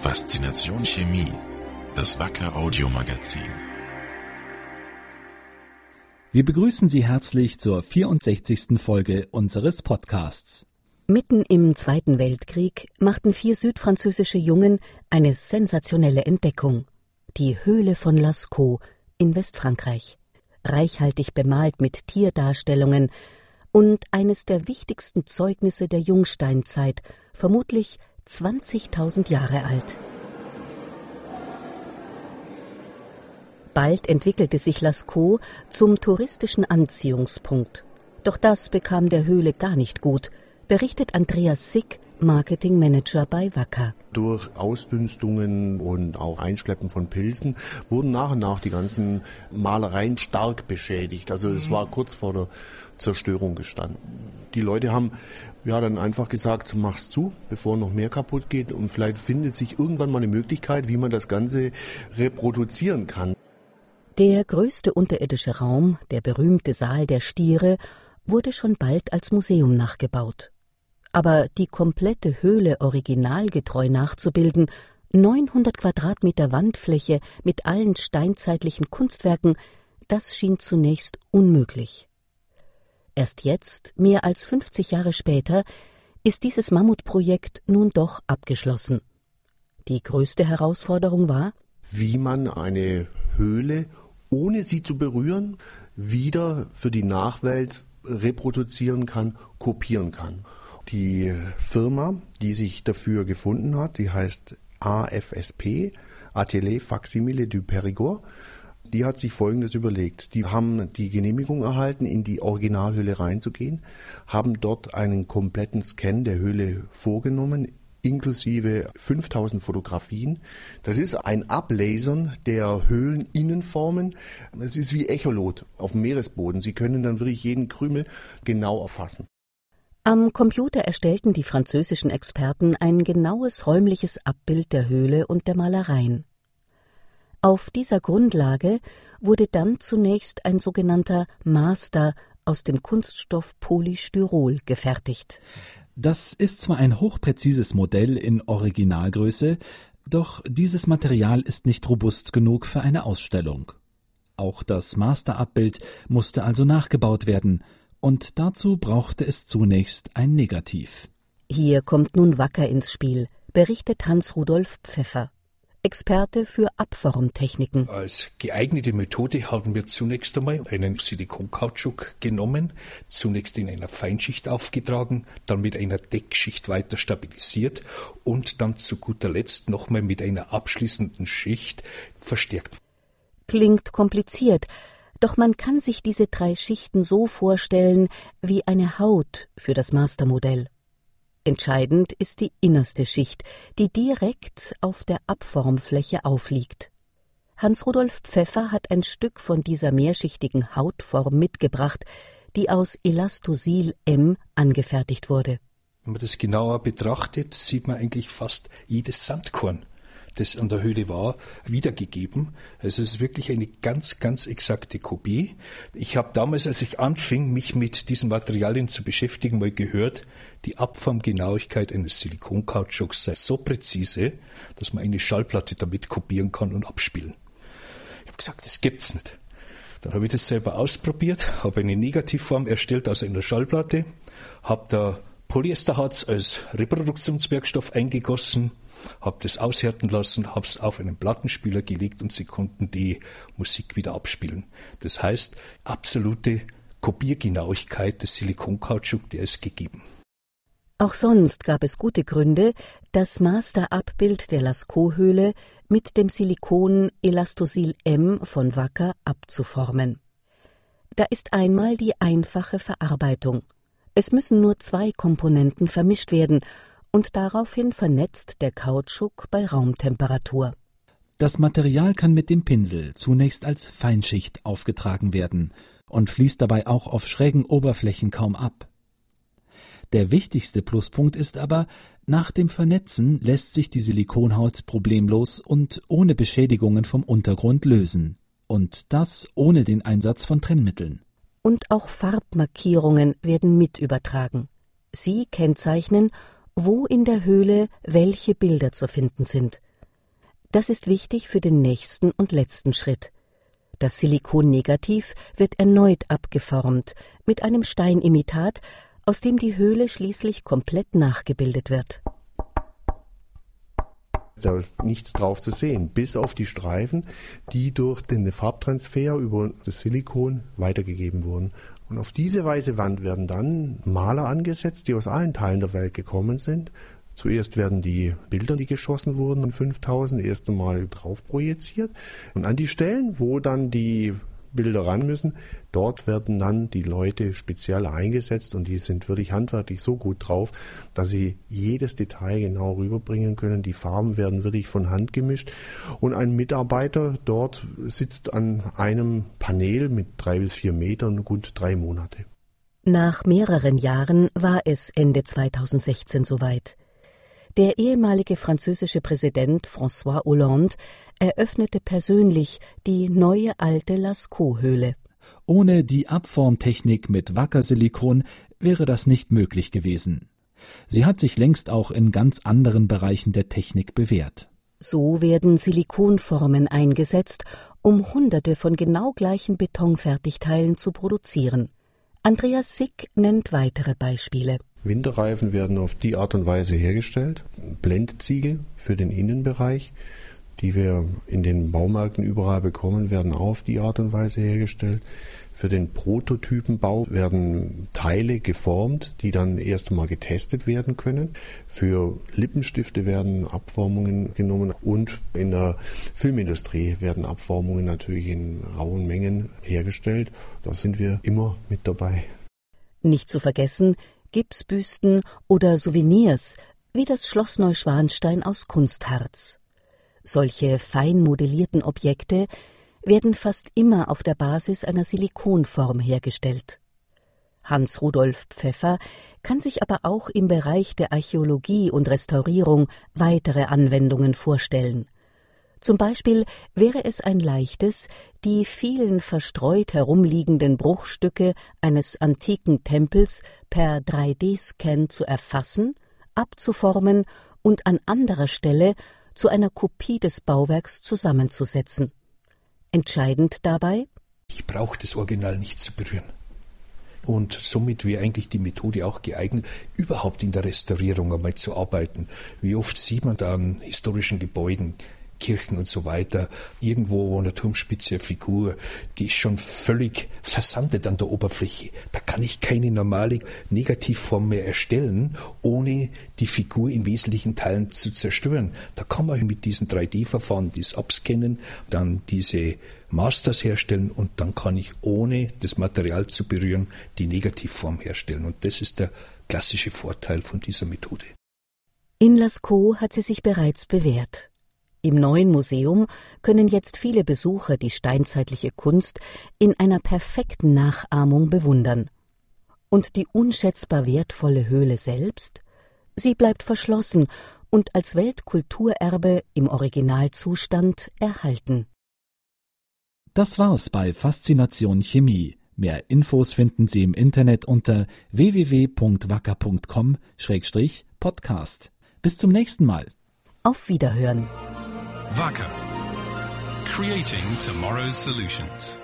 Faszination Chemie, das Wacker Audiomagazin. Wir begrüßen Sie herzlich zur 64. Folge unseres Podcasts. Mitten im Zweiten Weltkrieg machten vier südfranzösische Jungen eine sensationelle Entdeckung. Die Höhle von Lascaux in Westfrankreich. Reichhaltig bemalt mit Tierdarstellungen und eines der wichtigsten Zeugnisse der Jungsteinzeit, vermutlich 20.000 Jahre alt. Bald entwickelte sich Lascaux zum touristischen Anziehungspunkt. Doch das bekam der Höhle gar nicht gut, berichtet Andreas Sick, Marketingmanager bei Wacker. Durch Ausdünstungen und auch Einschleppen von Pilzen wurden nach und nach die ganzen Malereien stark beschädigt. Also es war kurz vor der Zerstörung gestanden. Die Leute haben ja dann einfach gesagt, mach's zu, bevor noch mehr kaputt geht und vielleicht findet sich irgendwann mal eine Möglichkeit, wie man das Ganze reproduzieren kann. Der größte unterirdische Raum, der berühmte Saal der Stiere, wurde schon bald als Museum nachgebaut. Aber die komplette Höhle originalgetreu nachzubilden, 900 Quadratmeter Wandfläche mit allen steinzeitlichen Kunstwerken, das schien zunächst unmöglich. Erst jetzt, mehr als 50 Jahre später, ist dieses Mammutprojekt nun doch abgeschlossen. Die größte Herausforderung war, wie man eine Höhle, ohne sie zu berühren, wieder für die Nachwelt reproduzieren kann, kopieren kann. Die Firma, die sich dafür gefunden hat, die heißt AFSP, Atelier Facsimile du Périgord. Die hat sich Folgendes überlegt. Die haben die Genehmigung erhalten, in die Originalhöhle reinzugehen, haben dort einen kompletten Scan der Höhle vorgenommen, inklusive 5000 Fotografien. Das ist ein Ablasern der Höhleninnenformen. Es ist wie Echolot auf dem Meeresboden. Sie können dann wirklich jeden Krümel genau erfassen. Am Computer erstellten die französischen Experten ein genaues räumliches Abbild der Höhle und der Malereien. Auf dieser Grundlage wurde dann zunächst ein sogenannter Master aus dem Kunststoff Polystyrol gefertigt. Das ist zwar ein hochpräzises Modell in Originalgröße, doch dieses Material ist nicht robust genug für eine Ausstellung. Auch das Masterabbild musste also nachgebaut werden, und dazu brauchte es zunächst ein Negativ. Hier kommt nun Wacker ins Spiel, berichtet Hans-Rudolf Pfeffer. Experte für Abformtechniken. Als geeignete Methode haben wir zunächst einmal einen Silikonkautschuk genommen, zunächst in einer Feinschicht aufgetragen, dann mit einer Deckschicht weiter stabilisiert und dann zu guter Letzt nochmal mit einer abschließenden Schicht verstärkt. Klingt kompliziert, doch man kann sich diese drei Schichten so vorstellen wie eine Haut für das Mastermodell. Entscheidend ist die innerste Schicht, die direkt auf der Abformfläche aufliegt. Hans-Rudolf Pfeffer hat ein Stück von dieser mehrschichtigen Hautform mitgebracht, die aus Elastosil M angefertigt wurde. Wenn man das genauer betrachtet, sieht man eigentlich fast jedes Sandkorn das an der Höhle war, wiedergegeben. Also es ist wirklich eine ganz, ganz exakte Kopie. Ich habe damals, als ich anfing, mich mit diesen Materialien zu beschäftigen, mal gehört, die Abformgenauigkeit eines Silikonkautschuks sei so präzise, dass man eine Schallplatte damit kopieren kann und abspielen. Ich habe gesagt, das gibt's nicht. Dann habe ich das selber ausprobiert, habe eine Negativform erstellt aus einer Schallplatte, habe da Polyesterharz als Reproduktionswerkstoff eingegossen, habe das aushärten lassen, habe es auf einen Plattenspieler gelegt und sie konnten die Musik wieder abspielen. Das heißt, absolute Kopiergenauigkeit des Silikonkautschuk, der ist gegeben. Auch sonst gab es gute Gründe, das Masterabbild der Lascaux-Höhle mit dem Silikon Elastosil M von Wacker abzuformen. Da ist einmal die einfache Verarbeitung. Es müssen nur zwei Komponenten vermischt werden und daraufhin vernetzt der Kautschuk bei Raumtemperatur. Das Material kann mit dem Pinsel zunächst als Feinschicht aufgetragen werden und fließt dabei auch auf schrägen Oberflächen kaum ab. Der wichtigste Pluspunkt ist aber, nach dem Vernetzen lässt sich die Silikonhaut problemlos und ohne Beschädigungen vom Untergrund lösen. Und das ohne den Einsatz von Trennmitteln. Und auch Farbmarkierungen werden mit übertragen. Sie kennzeichnen, wo in der Höhle welche Bilder zu finden sind Das ist wichtig für den nächsten und letzten Schritt. Das Silikonnegativ wird erneut abgeformt mit einem Steinimitat, aus dem die Höhle schließlich komplett nachgebildet wird. Da ist nichts drauf zu sehen, bis auf die Streifen, die durch den Farbtransfer über das Silikon weitergegeben wurden. Und auf diese weiße Wand werden dann Maler angesetzt, die aus allen Teilen der Welt gekommen sind. Zuerst werden die Bilder, die geschossen wurden, in 5000 erst einmal drauf projiziert. Und an die Stellen, wo dann die Bilder ran müssen. Dort werden dann die Leute speziell eingesetzt und die sind wirklich handwerklich so gut drauf, dass sie jedes Detail genau rüberbringen können. Die Farben werden wirklich von Hand gemischt und ein Mitarbeiter dort sitzt an einem Panel mit drei bis vier Metern gut drei Monate. Nach mehreren Jahren war es Ende 2016 soweit. Der ehemalige französische Präsident François Hollande eröffnete persönlich die neue alte Lascaux-Höhle. Ohne die Abformtechnik mit Wackersilikon wäre das nicht möglich gewesen. Sie hat sich längst auch in ganz anderen Bereichen der Technik bewährt. So werden Silikonformen eingesetzt, um Hunderte von genau gleichen Betonfertigteilen zu produzieren. Andreas Sick nennt weitere Beispiele. Winterreifen werden auf die Art und Weise hergestellt. Blendziegel für den Innenbereich, die wir in den Baumärkten überall bekommen, werden auf die Art und Weise hergestellt. Für den Prototypenbau werden Teile geformt, die dann erst einmal getestet werden können. Für Lippenstifte werden Abformungen genommen und in der Filmindustrie werden Abformungen natürlich in rauen Mengen hergestellt. Da sind wir immer mit dabei. Nicht zu vergessen, Gipsbüsten oder Souvenirs wie das Schloss Neuschwanstein aus Kunstharz. Solche fein modellierten Objekte werden fast immer auf der Basis einer Silikonform hergestellt. Hans Rudolf Pfeffer kann sich aber auch im Bereich der Archäologie und Restaurierung weitere Anwendungen vorstellen. Zum Beispiel wäre es ein leichtes, die vielen verstreut herumliegenden Bruchstücke eines antiken Tempels per 3D-Scan zu erfassen, abzuformen und an anderer Stelle zu einer Kopie des Bauwerks zusammenzusetzen. Entscheidend dabei Ich brauche das Original nicht zu berühren. Und somit wäre eigentlich die Methode auch geeignet, überhaupt in der Restaurierung einmal zu arbeiten. Wie oft sieht man da an historischen Gebäuden Kirchen und so weiter, irgendwo an der Turmspitze eine Figur, die ist schon völlig versandet an der Oberfläche. Da kann ich keine normale Negativform mehr erstellen, ohne die Figur in wesentlichen Teilen zu zerstören. Da kann man mit diesen 3D-Verfahren dies abscannen, dann diese Masters herstellen und dann kann ich, ohne das Material zu berühren, die Negativform herstellen. Und das ist der klassische Vorteil von dieser Methode. In Lascaux hat sie sich bereits bewährt. Im neuen Museum können jetzt viele Besucher die steinzeitliche Kunst in einer perfekten Nachahmung bewundern. Und die unschätzbar wertvolle Höhle selbst? Sie bleibt verschlossen und als Weltkulturerbe im Originalzustand erhalten. Das war's bei Faszination Chemie. Mehr Infos finden Sie im Internet unter www.wacker.com-podcast. Bis zum nächsten Mal. Auf Wiederhören. Wacker. Creating tomorrow's solutions.